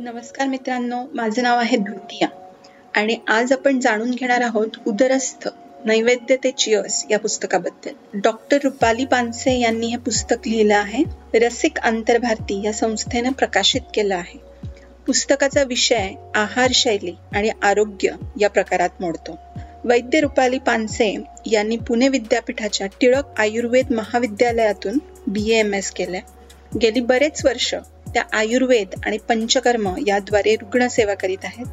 नमस्कार मित्रांनो माझं नाव आहे द्वितीया आणि आज आपण जाणून घेणार आहोत उदरस्थ नैवेद्य ते चिअर्स या पुस्तकाबद्दल. डॉक्टर रुपाली पानसे यांनी हे पुस्तक लिहिलं आहे. रसिक आंतरभारती या संस्थेनं प्रकाशित केलं आहे. पुस्तकाचा विषय आहार शैली आणि आरोग्य या प्रकारात मोडतो. वैद्य रुपाली पानसे यांनी पुणे विद्यापीठाच्या टिळक आयुर्वेद महाविद्यालयातून बी एम एस केलंय. गेली बरेच वर्ष त्या आयुर्वेद आणि पंचकर्म याद्वारे रुग्णसेवा करीत आहेत.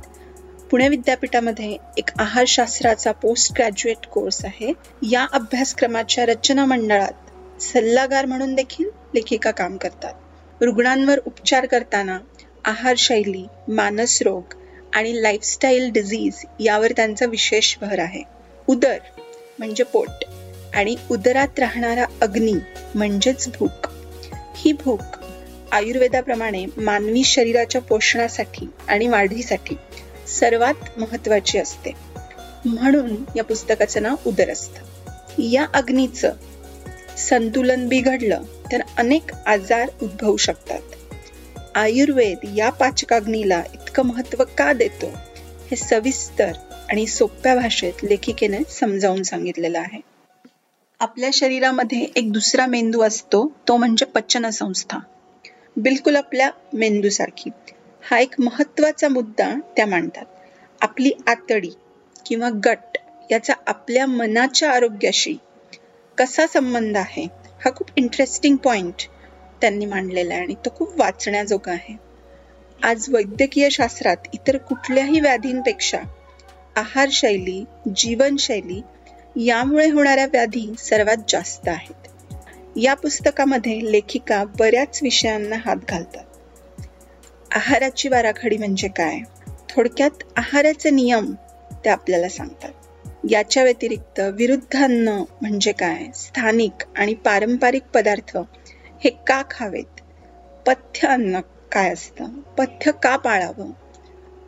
पुणे विद्यापीठामध्ये एक आहारशास्त्राचा पोस्ट ग्रॅज्युएट कोर्स आहे. या अभ्यासक्रमाच्या रचना मंडळात सल्लागार म्हणून देखील लेखिका काम करतात. रुग्णांवर उपचार करताना आहारशैली मानसरोग आणि लाईफस्टाईल डिझीज यावर त्यांचा विशेष भर आहे. उदर म्हणजे पोट आणि उदरात राहणारा अग्नी म्हणजेच भूक. ही भूक आयुर्वेदाप्रमाणे मानवी शरीराच्या पोषणासाठी आणि वाढीसाठी सर्वात महत्वाची असते. म्हणून या पुस्तकाचं नाव उदर असतं या अग्नीचं संतुलन बिघडलं तर अनेक आजार उद्भवू शकतात. आयुर्वेद या पाचकाग्नीला इतकं महत्त्व का देतो? हे सविस्तर आणि सोप्या भाषेत लेखिकेने समजावून सांगितलेलं आहे. आपल्या शरीरामध्ये एक दुसरा मेंदू असतो तो म्हणजे पचन संस्था. बिलकुल आपल्या मेंदूसारखी. हा एक महत्त्वाचा मुद्दा त्या मांडतात. आपली आतडी किंवा गट याचा आपल्या मनाच्या आरोग्याशी कसा संबंध आहे हा खूप इंटरेस्टिंग पॉइंट त्यांनी मांडलेला आहे आणि तो खूप वाचण्याजोगा आहे. आज वैद्यकीय शास्त्रात इतर कुठल्याही व्याधींपेक्षा आहारशैली जीवनशैली यामुळे होणाऱ्या व्याधी सर्वात जास्त आहेत. या पुस्तकामध्ये लेखिका बऱ्याच विषयांना हात घालतात. आहाराची वाराखडी म्हणजे काय? थोडक्यात आहाराचे नियम ते आपल्याला सांगतात. याच्या व्यतिरिक्त विरुद्ध अन्न म्हणजे काय? स्थानिक आणि पारंपरिक पदार्थ हे का खावेत? पथ्य अन्न काय असतं? पथ्य का पाळावं?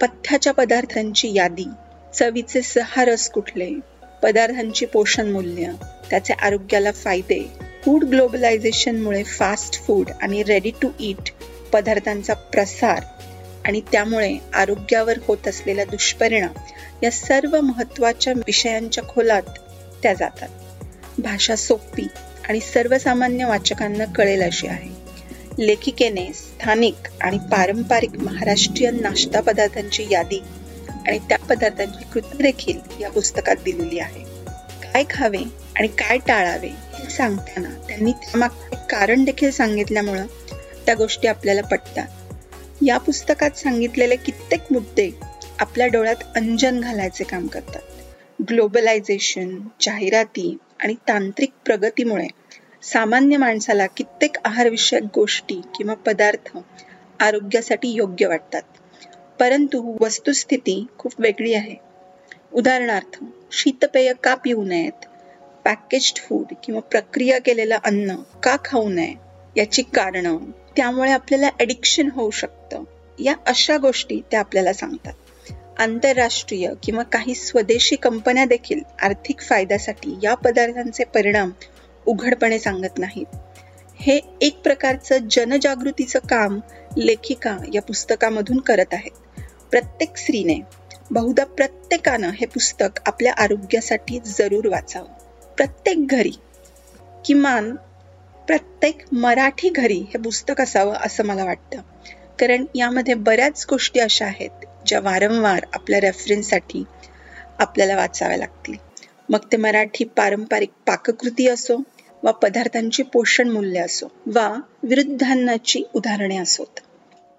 पथ्याच्या पदार्थांची यादी. चवीचे सहा रस कुठले? पदार्थांची पोषण मूल्य. त्याचे आरोग्याला फायदे. फूड ग्लोबलायझेशनमुळे फास्ट फूड आणि रेडी टू ईट पदार्थांचा प्रसार आणि त्यामुळे आरोग्यावर होत असलेला दुष्परिणाम या सर्व महत्त्वाच्या विषयांच्या खोलात त्या जातात. भाषा सोपी आणि सर्वसामान्य वाचकांना कळेल अशी आहे. लेखिकेने स्थानिक आणि पारंपरिक महाराष्ट्रीयन नाश्ता पदार्थांची यादी आणि त्या पदार्थांची कृती देखील या पुस्तकात दिलेली आहे. काय खावे आणि काय टाळावे हे सांगताना त्यांनी त्यामागचे कारण देखील सांगितल्यामुळं त्या गोष्टी आपल्याला पटतात. या पुस्तकात सांगितलेले कित्येक मुद्दे आपल्या डोळ्यात अंजन घालायचे काम करतात. ग्लोबलायझेशन जाहिराती आणि तांत्रिक प्रगतीमुळे सामान्य माणसाला कित्येक आहारविषयक गोष्टी किंवा पदार्थ आरोग्यासाठी योग्य वाटतात. परंतु वस्तुस्थिती खूप वेगळी आहे. उदाहरणार्थ शीतपेय का पिऊ नयेत? पॅकेज्ड फूड किंवा प्रक्रिया केलेलं अन्न का खाऊ नये? याची कारणं त्यामुळे आपल्याला ॲडिक्शन होऊ शकतं. या अशा गोष्टी त्या आपल्याला सांगतात. आंतरराष्ट्रीय किंवा काही स्वदेशी कंपन्या देखील आर्थिक फायद्यासाठी या पदार्थांचे परिणाम उघडपणे सांगत नाहीत. हे एक प्रकारचं जनजागृतीचं काम लेखिका या पुस्तकामधून करत आहेत. प्रत्येक स्त्रीने बहुधा प्रत्येकानं हे पुस्तक आपल्या आरोग्यासाठी जरूर वाचावं. प्रत्येक घरी किमान प्रत्येक मराठी घरी हे पुस्तक असावं असं मला वाटतं. कारण यामध्ये बऱ्याच गोष्टी अशा आहेत ज्या वारंवार आपल्या रेफरन्ससाठी आपल्याला वाचाव्या लागतील. मग ते मराठी पारंपरिक पाककृती असो वा पदार्थांची पोषण मूल्य असो वा विरुद्धांनाची उदाहरणे असोत.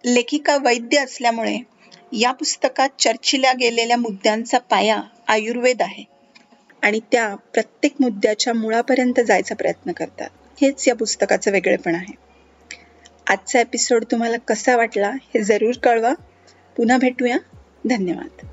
लेखिका वैद्य असल्यामुळे या पुस्तकात चर्चिल्या गेलेल्या मुद्द्यांचा पाया आयुर्वेद आहे आणि त्या प्रत्येक मुद्द्याच्या मुळापर्यंत जायचा प्रयत्न करतात. हेच या पुस्तकाचं वेगळेपण आहे. आजचा एपिसोड तुम्हाला कसा वाटला हे जरूर कळवा. पुन्हा भेटूया. धन्यवाद.